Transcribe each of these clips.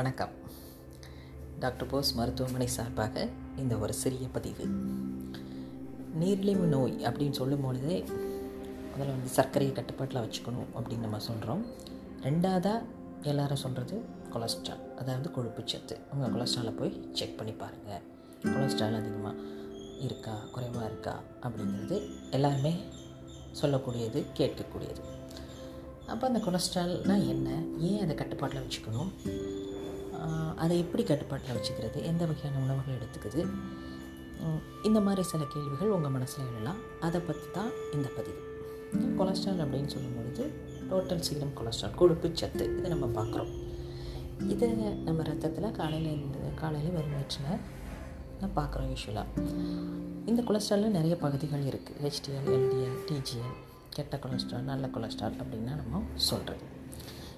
வணக்கம். டாக்டர் போஸ் மருத்துவமனை சார்பாக இந்த ஒரு சிறிய பதிவு. நீரிழிவு நோய் அப்படின்னு சொல்லும் பொழுதே முதல்ல வந்து சர்க்கரையை கட்டுப்பாட்டில் வச்சுக்கணும் அப்படின்னு நம்ம சொல்கிறோம் ரெண்டாவதாக எல்லாரும் சொல்கிறது கொலஸ்ட்ரால் அதாவது கொழுப்புச்சத்து உங்கள் கொலஸ்ட்ராலை போய் செக் பண்ணி பாருங்கள் கொலஸ்ட்ரால் அதிகமாக இருக்கா குறைவாக இருக்கா அப்படிங்கிறது எல்லாருமே சொல்லக்கூடியது கேட்கக்கூடியது. அப்போ அந்த கொலஸ்ட்ரால்னால் என்ன? ஏன் அதை கட்டுப்பாட்டில் வச்சுக்கணும்? அதை எப்படி கட்டுப்பாட்டில் வச்சுக்கிறது? எந்த வகையான உணவுகள் எடுத்துக்குது? இந்த மாதிரி சில கேள்விகள் உங்கள் மனசில் எழலாம். அதை பற்றி தான் இந்த பதிவு. கொலஸ்ட்ரால் அப்படின்னு சொல்லும் பொழுது டோட்டல் சீரம் கொலஸ்ட்ரால் கொழுப்பு சத்து. இதை நம்ம பார்க்குறோம். இதை நம்ம ரத்தத்தில் காலையில் இருந்து காலையில் வெறும் வயிற்றில் நான் பார்க்குறோம் யூஸ்வலாக இந்த கொலஸ்ட்ராலில் நிறைய பகுதிகள் இருக்குது ஹெச்டிஎல் எல்டிஎல் டிஜிஎல் கெட்ட கொலஸ்ட்ரால் நல்ல கொலஸ்ட்ரால் அப்படின்னா நம்ம சொல்கிறது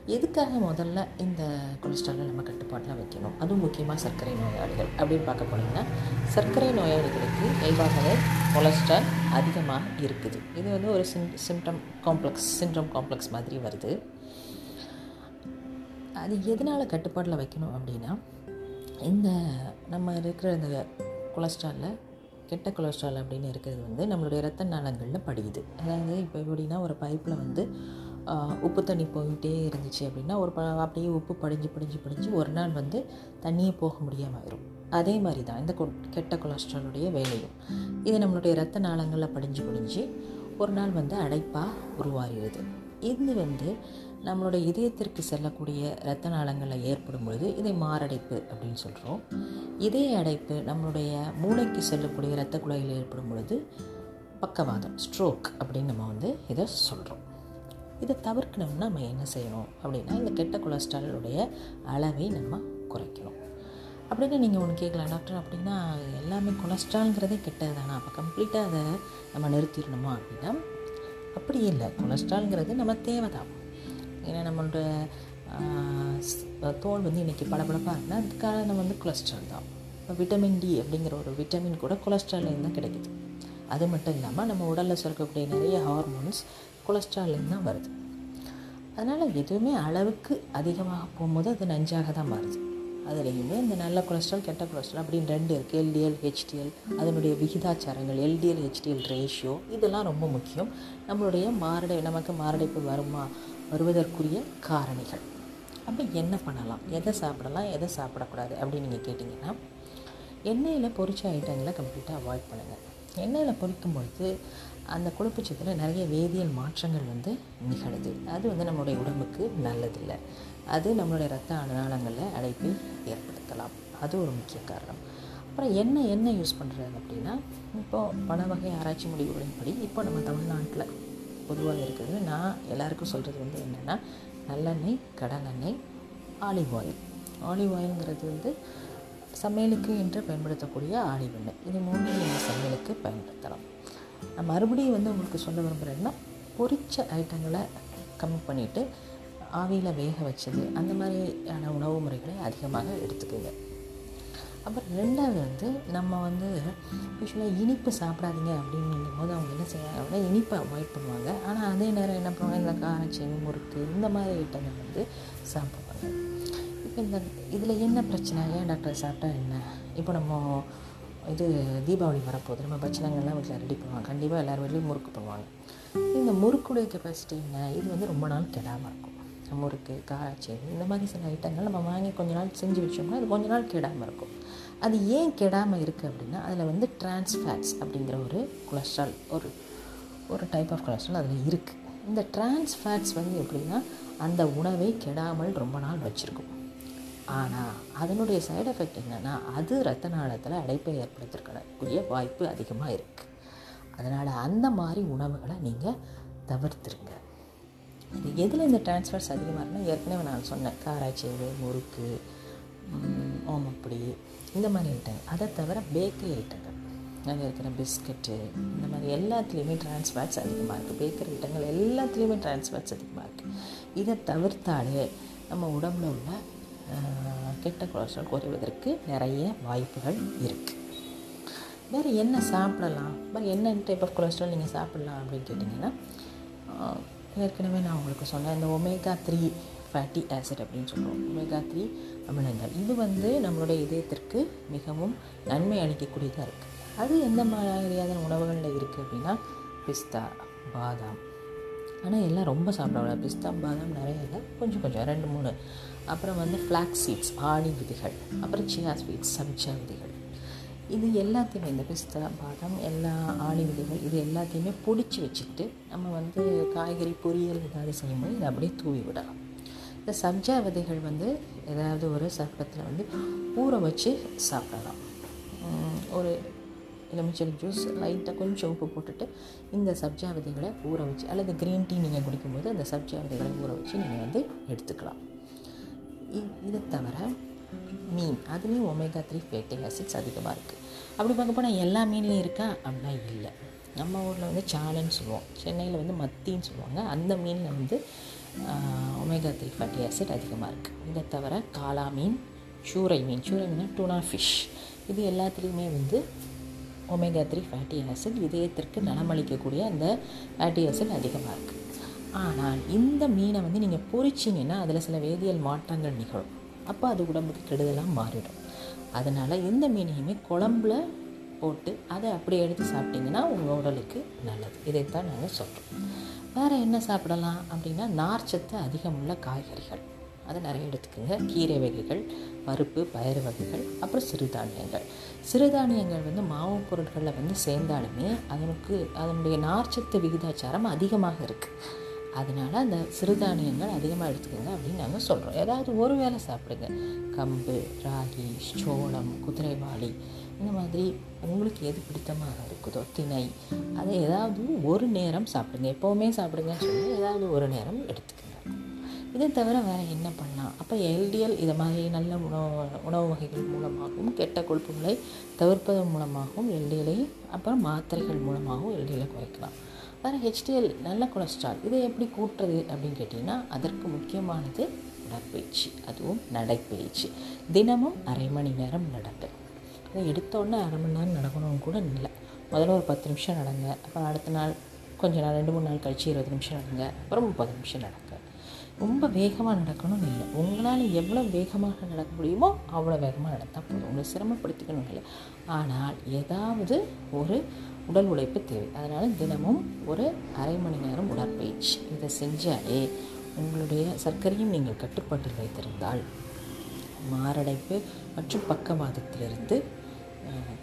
எதுக்காக முதல்ல இந்த கொலஸ்ட்ராலை நம்ம கட்டுப்பாட்டில் வைக்கணும்? அதுவும் முக்கியமாக சர்க்கரை நோயாளிகள். அப்படின்னு பார்க்க போனீங்கன்னா சர்க்கரை நோயாளிகளுக்கு இயல்பாகவே கொலஸ்ட்ரால் அதிகமாக இருக்குது. இது வந்து ஒரு சிம் சிம்டம் காம்ப்ளெக்ஸ் சிண்ட்ரம் காம்ப்ளெக்ஸ் மாதிரி வருது. அது எதனால் கட்டுப்பாட்டில் வைக்கணும் அப்படின்னா இந்த நம்ம இருக்கிற இந்த கொலஸ்ட்ராலில் கெட்ட கொலஸ்ட்ரால் அப்படின்னு இருக்கிறது வந்து நம்மளுடைய ரத்த நாளங்களில் படியுது. அதாவது இப்போ எப்படின்னா ஒரு பைப்பில் வந்து உப்பு தண்ணி போயிட்டே இருந்துச்சு அப்படின்னா ஒரு ப அப்படியே உப்பு படிஞ்சு படிஞ்சு படிஞ்சு ஒரு நாள் வந்து தண்ணியே போக முடியாமல் ஆயிரும். அதே மாதிரி தான் இந்த கொ- கெட்ட கொலஸ்ட்ராலுடைய வேலையும். இது நம்மளுடைய ரத்த நாளங்களில் படிஞ்சு படிஞ்சு ஒரு நாள் வந்து அடைப்பாக உருவாகிடுது இது வந்து நம்மளுடைய இதயத்திற்கு செல்லக்கூடிய இரத்த நாளங்களில் ஏற்படும் பொழுது இதை மாரடைப்பு அப்படின்னு சொல்கிறோம் இதய அடைப்பு நம்மளுடைய மூளைக்கு செல்லக்கூடிய இரத்த குழாயில் ஏற்படும் பொழுது பக்கவாதம் ஸ்ட்ரோக் அப்படின்னு நம்ம வந்து இதை சொல்கிறோம் இதை தவிர்க்கணும்னா நம்ம என்ன செய்யணும்? அப்படின்னா இந்த கெட்ட கொலஸ்ட்ராலுடைய அளவை நம்ம குறைக்கணும். அப்படின்னு நீங்கள் ஒன்று கேட்கலாம். டாக்டர் அப்படின்னா எல்லாமே கொலஸ்ட்ரால்ங்கிறதே கெட்டது தானே? அப்போ கம்ப்ளீட்டாக அதை நம்ம நிறுத்திடணுமா அப்படின்னா அப்படி இல்லை. கொலஸ்ட்ரால்ங்கிறது நம்ம தேவை தான் ஏன்னா நம்மளோட தோல் வந்து இன்றைக்கி பளபளப்பாக இருக்குன்னா அதுக்கு காரணம் வந்து கொலஸ்ட்ரால் தான். இப்போ விட்டமின் டி அப்படிங்கிற ஒரு விட்டமின் கூட கொலஸ்ட்ரால்லேருந்து தான் கிடைக்குது. அது மட்டும் இல்லாமல் நம்ம உடலில் சுரக்கக்கூடிய நிறைய ஹார்மோன்ஸ் கொலஸ்ட்ரால்லேருந்து தான் வருது. அதனால் எதுவுமே அளவுக்கு அதிகமாக போகும்போது அது நஞ்சாக தான் மாறுது. அதுலேயுமே இந்த நல்ல கொலஸ்ட்ரால் கெட்ட கொலஸ்ட்ரால் அப்படின்னு ரெண்டு இருக்குது எல்டிஎல் ஹெச்டிஎல் அதனுடைய விகிதாச்சாரங்கள் எல்டிஎல் ஹெச்டிஎல் ரேஷியோ இதெல்லாம் ரொம்ப முக்கியம். நம்மளுடைய மாரடை நமக்கு மாரடைப்பு வருமா வருவதற்குரிய காரணிகள். அப்போ என்ன பண்ணலாம்? எதை சாப்பிடலாம்? எதை சாப்பிடக்கூடாது? அப்படின்னு நீங்கள் கேட்டிங்கன்னா எண்ணெயில் பொரிச்ச ஐட்டங்களை கம்ப்ளீட்டாக அவாய்ட் பண்ணுங்கள் எண்ணெயில் பொரிக்கும் பொழுது அந்த கொழுப்புச்சத்தில் நிறைய வேதியியல் மாற்றங்கள் வந்து நிகழுது. அது வந்து நம்மளுடைய உடம்புக்கு நல்லதில்லை. அது நம்மளுடைய ரத்த நாளங்களில் அடைப்பை ஏற்படுத்தலாம். அது ஒரு முக்கிய காரணம். அப்புறம் என்ன எண்ணெய் யூஸ் பண்ணுறது அப்படின்னா இப்போது பல வகை ஆராய்ச்சி முடிவுகளின்படி இப்போ நம்ம தமிழ்நாட்டில் பொதுவாக இருக்கிறது நான் எல்லாருக்கும் சொல்கிறது வந்து என்னென்னா நல்லெண்ணெய் கடலெண்ணெய் ஆலிவ் ஆயில் ஆலிவ் ஆயில்ங்கிறது வந்து சமையலுக்கு என்று பயன்படுத்தக்கூடிய ஆலிவ் எண்ணெய். இது மூணு நம்ம சமையலுக்கு பயன்படுத்தலாம். நான் மறுபடியும் வந்து உங்களுக்கு சொல்ல விரும்புகிறேன்னா பொரிச்ச ஐட்டங்களை கம்மி பண்ணிவிட்டு ஆவியில் வேக வச்சது. அந்த மாதிரியான உணவு முறைகளை அதிகமாக எடுத்துக்கோங்க. அப்புறம் ரெண்டாவது வந்து நம்ம வந்து யூஸ்வலாக இனிப்பு சாப்பிடாதீங்க அப்படிங்கும் போது அவங்க என்ன செய்வாங்க அப்படின்னா இனிப்பை அவாய்ட் பண்ணுவாங்க. ஆனால் அதே நேரம் என்ன பண்ணுவாங்க? இந்த காரச்சேனி முறுக்கு இந்த மாதிரி ஐட்டங்கள் வந்து சாப்பிடுவாங்க. இப்போ இந்த இதில் என்ன பிரச்சனை? ஏன் டாக்டர் சாப்பிட்டா என்ன? இப்போ நம்ம இது தீபாவளி வரப்போகுது. நம்ம பட்சணங்கள்லாம் வீட்டில் ரெடி பண்ணுவாங்க. கண்டிப்பாக எல்லார் வீட்லேயும் முறுக்கு பண்ணுவாங்க இந்த முறுக்குடைய கெப்பாசிட்டி என்ன? இது வந்து ரொம்ப நாள் கெடாமல் இருக்கும். முறுக்கு காராச்சேவு இந்த மாதிரி சில ஐட்டங்கள் நம்ம வாங்கி கொஞ்ச நாள் செஞ்சு வச்சோம்னா அது கொஞ்ச நாள் கெடாமல் இருக்கும். அது ஏன் கெடாமல் இருக்குது அப்படின்னா அதில் வந்து ட்ரான்ஸ்ஃபேட்ஸ் அப்படிங்கிற ஒரு கொலஸ்ட்ரால் ஒரு ஒரு டைப் ஆஃப் கொலஸ்ட்ரால் அதில் இருக்குது இந்த trans வந்து எப்படின்னா அந்த உணவை கெடாமல் ரொம்ப நாள் வச்சுருக்கும். ஆனால் அதனுடைய சைடு எஃபெக்ட் என்னென்னா அது ரத்த நாளத்தில் அடைப்பை ஏற்படுத்திருக்கக்கூடிய வாய்ப்பு அதிகமாக இருக்குது அதனால் அந்த மாதிரி உணவுகளை நீங்கள் தவிர்த்துருங்க. இது எதில் இந்த டிரான்ஸ்ஃபர்ஸ் அதிகமாக இருக்குன்னா ஏற்கனவே நான் சொன்னேன் காராச்சேவு முறுக்கு ம், ஓமப்பொடி இந்த மாதிரி ஐட்டங்கள் அதை தவிர பேக்கரி ஐட்டங்கள் அதில் இருக்கிற பிஸ்கட்டு இந்த மாதிரி எல்லாத்துலேயுமே டிரான்ஸ்ஃபேட்ஸ் அதிகமாக இருக்குது பேக்கரி ஐட்டங்கள் எல்லாத்துலேயுமே டிரான்ஸ்ஃபேட்ஸ் அதிகமாக இருக்குது இதை தவிர்த்தாலே நம்ம உடம்புல உள்ள கெட்ட கொலஸ்ட்ரால் குறைவதற்கு நிறைய வாய்ப்புகள் இருக்குது வேறு என்ன சாப்பிடலாம்? வேறு என்ன டைப் ஆஃப் கொலஸ்ட்ரால் நீங்கள் சாப்பிடலாம் அப்படின்னு கேட்டிங்கன்னா ஏற்கனவே நான் உங்களுக்கு சொன்னேன் இந்த ஒமேகா த்ரீ ஃபேட்டி ஆசிட் அப்படின்னு சொல்கிறோம் ஒமேகா த்ரீ அமிலங்கள். இது வந்து நம்மளுடைய இதயத்திற்கு மிகவும் நன்மை அளிக்கக்கூடியதாக இருக்குது அது எந்த மாதிரியான உணவுகளில் இருக்குது அப்படின்னா பிஸ்தா பாதாம். ஆனால் எல்லாம் ரொம்ப சாப்பிட பிஸ்தா பாதாம் நிறைய இல்லை. கொஞ்சம் கொஞ்சம். ரெண்டு மூணு. அப்புறம் வந்து ஃப்ளாக் சீட்ஸ் ஆணி விதைகள் அப்புறம் சியா ஸ்வீட்ஸ் சப்ஜா விதைகள். இது எல்லாத்தையுமே இந்த பிஸ்தா பாதாம் எல்லா ஆணி விதைகள் இது எல்லாத்தையுமே பொடிச்சு வச்சுட்டு நம்ம வந்து காய்கறி பொரியல் ஏதாவது செய்யும்போது இதை அப்படியே தூவி விடலாம். இந்த சப்ஜா விதைகள் வந்து ஏதாவது ஒரு சர்க்கத்தில் வந்து ஊற வச்சு சாப்பிடலாம். ஒரு எலுமிச்சல் ஜூஸ் லைட்டாக கொஞ்சம் உப்பு போட்டுட்டு இந்த சப்ஜா விதைகளை ஊற வச்சு அல்லது க்ரீன் டீ நீங்கள் குடிக்கும்போது அந்த சப்ஜா விதைகளை ஊற வச்சு நீங்கள் வந்து எடுத்துக்கலாம். இதை தவிர மீன். அதுலேயும் ஒமேகா த்ரீ ஃபேட்டி ஆசிட்ஸ் அதிகமாக இருக்குது அப்படி பார்க்க போனால் எல்லா மீன்லேயும் இருக்கா? அப்படின்னா இல்லை. நம்ம ஊரில் வந்து சாலன்னு சொல்லுவோம். சென்னையில் வந்து மத்தின்னு சொல்லுவாங்க. அந்த மீனில் வந்து ஒமேகா த்ரீ ஃபேட்டி ஆசிட் அதிகமாக இருக்குது இதை தவிர காளா மீன் சூரை மீன். சூரை மீன் டூனா ஃபிஷ் இது எல்லாத்துலேயுமே வந்து ஒமேகா த்ரீ ஃபேட்டி ஆசிட் இதயத்திற்கு நலமளிக்கக்கூடிய அந்த ஃபேட்டி ஆசிட் அதிகமாக இருக்குது ஆனால் இந்த மீனை வந்து நீங்கள் பொறிச்சிங்கன்னா அதில் சில வேதியியல் மாற்றங்கள் நிகழும். அப்போ அது உடம்புக்கு கெடுதலாக மாறிடும். அதனால் இந்த மீனையுமே குழம்புல போட்டு அதை அப்படியே எடுத்து சாப்பிட்டிங்கன்னா உங்கள் உடலுக்கு நல்லது. இதைத்தான் நாங்கள் சொல்கிறோம் வேறு என்ன சாப்பிடலாம் அப்படின்னா நார்ச்சத்து அதிகமுள்ள காய்கறிகள். அதை நிறைய எடுத்துக்கோங்க. கீரை வகைகள் பருப்பு பயறு வகைகள் அப்புறம் சிறுதானியங்கள். சிறுதானியங்கள் வந்து மாவு பொருட்களில் வந்து சேர்ந்தாலுமே அதனுக்கு அதனுடைய நார்ச்சத்து விகிதாச்சாரம் அதிகமாக இருக்குது அதனால் அந்த சிறுதானியங்கள் அதிகமாக எடுத்துக்கோங்க அப்படின்னு நாங்கள் சொல்கிறோம் ஏதாவது ஒரு வேளை சாப்பிடுங்க. கம்பு ராகி சோளம் குதிரைவாளி இந்த மாதிரி உங்களுக்கு எது பிடித்தமாக இருக்குதோ திணை அதை ஏதாவது ஒரு நேரம் சாப்பிடுங்க. எப்போவுமே சாப்பிடுங்கன்னு சொல்லி ஏதாவது ஒரு நேரம் எடுத்துக்கோங்க. இதை தவிர வேறு என்ன பண்ணலாம்? அப்போ எல்டிஎல் இதை மாதிரி நல்ல உணவு உணவு வகைகள் மூலமாகவும் கெட்ட கொழுப்புகளை தவிர்ப்பதன் மூலமாகவும் எல்டிஎலை அப்புறம் மாத்திரைகள் மூலமாகவும் எல்டிஎலை குறைக்கலாம். வேறு ஹெச்டிஎல் நல்ல கொலஸ்ட்ரால். இதை எப்படி கூட்டுறது அப்படின்னு கேட்டிங்கன்னா அதற்கு முக்கியமானது உடற்பயிற்சி அதுவும் நடைப்பயிற்சி. தினமும் அரை மணி நேரம் நடங்க அதை எடுத்தோடனே அரை மணி நேரம் நடக்கணும்னு கூட இல்லை. முதல்ல ஒரு பத்து நிமிஷம் நடங்க அப்புறம் அடுத்த நாள் கொஞ்ச நாள் ரெண்டு மூணு நாள் கழிச்சு இருபது நிமிஷம் நடங்க அப்புறம் முப்பது நிமிஷம் நடங்க ரொம்ப வேகமாக நடக்கணும்னு இல்லை. உங்களால் எவ்வளோ வேகமாக நடக்க முடியுமோ அவ்வளோ வேகமாக நடந்தால் போதும். உங்களை சிரமப்படுத்திக்கணும் இல்லை. ஆனால் ஏதாவது ஒரு உடல் உழைப்பு தேவை. அதனால் தினமும் ஒரு அரை மணி நேரம் உடற்பயிற்சி. இதை செஞ்சாலே உங்களுடைய சர்க்கரையும் நீங்கள் கட்டுப்பாட்டில் வைத்திருந்தால் மாரடைப்பு மற்றும் பக்கவாதத்திலிருந்து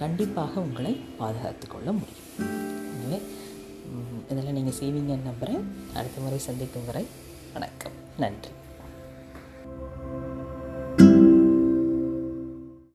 கண்டிப்பாக உங்களை பாதுகாத்து கொள்ள முடியும். எனவே இதெல்லாம் நீங்கள் செய்வீங்கன்னு நம்புகிறேன் அடுத்த முறை சந்திக்கும் வரை வணக்கம். நன்றி.